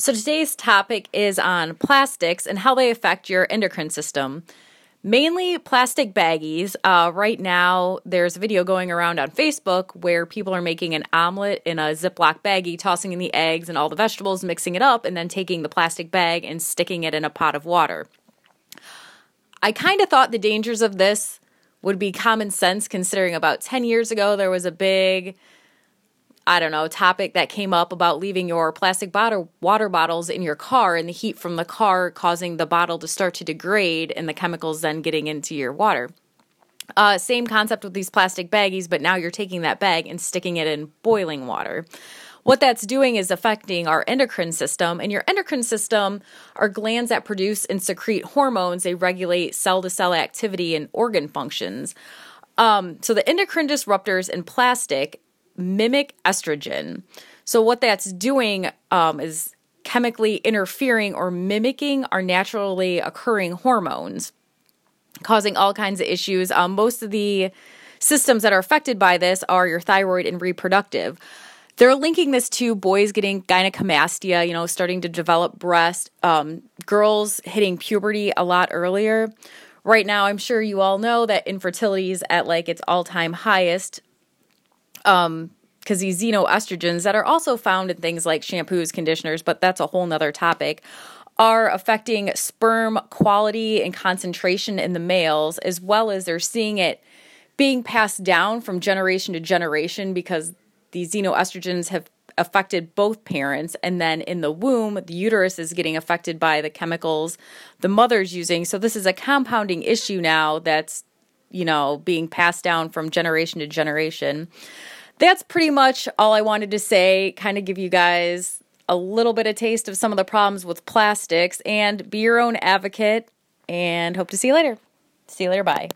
So today's topic is on plastics and how they affect your endocrine system. Mainly plastic baggies. Uh, right now, there's a video going around on Facebook where people are making an omelet in a Ziploc baggie, tossing in the eggs and all the vegetables, mixing it up, and then taking the plastic bag and sticking it in a pot of water. I kind of thought the dangers of this would be common sense considering about 10 years ago there was a big I don't know, topic that came up about leaving your plastic bottle water bottles in your car and the heat from the car causing the bottle to start to degrade and the chemicals then getting into your water. Uh, same concept with these plastic baggies, but now you're taking that bag and sticking it in boiling water. What that's doing is affecting our endocrine system, and your endocrine system are glands that produce and secrete hormones. They regulate cell to cell activity and organ functions. Um, so, the endocrine disruptors in plastic mimic estrogen. So, what that's doing um, is chemically interfering or mimicking our naturally occurring hormones, causing all kinds of issues. Um, most of the systems that are affected by this are your thyroid and reproductive. They're linking this to boys getting gynecomastia, you know, starting to develop breast, um, girls hitting puberty a lot earlier. Right now, I'm sure you all know that infertility is at like its all time highest um, because these xenoestrogens that are also found in things like shampoos, conditioners, but that's a whole nother topic, are affecting sperm quality and concentration in the males, as well as they're seeing it being passed down from generation to generation because these xenoestrogens have affected both parents. And then in the womb the uterus is getting affected by the chemicals the mother's using. So this is a compounding issue now that's you know being passed down from generation to generation that's pretty much all I wanted to say, kind of give you guys a little bit of taste of some of the problems with plastics and be your own advocate and hope to see you later. See you later. Bye.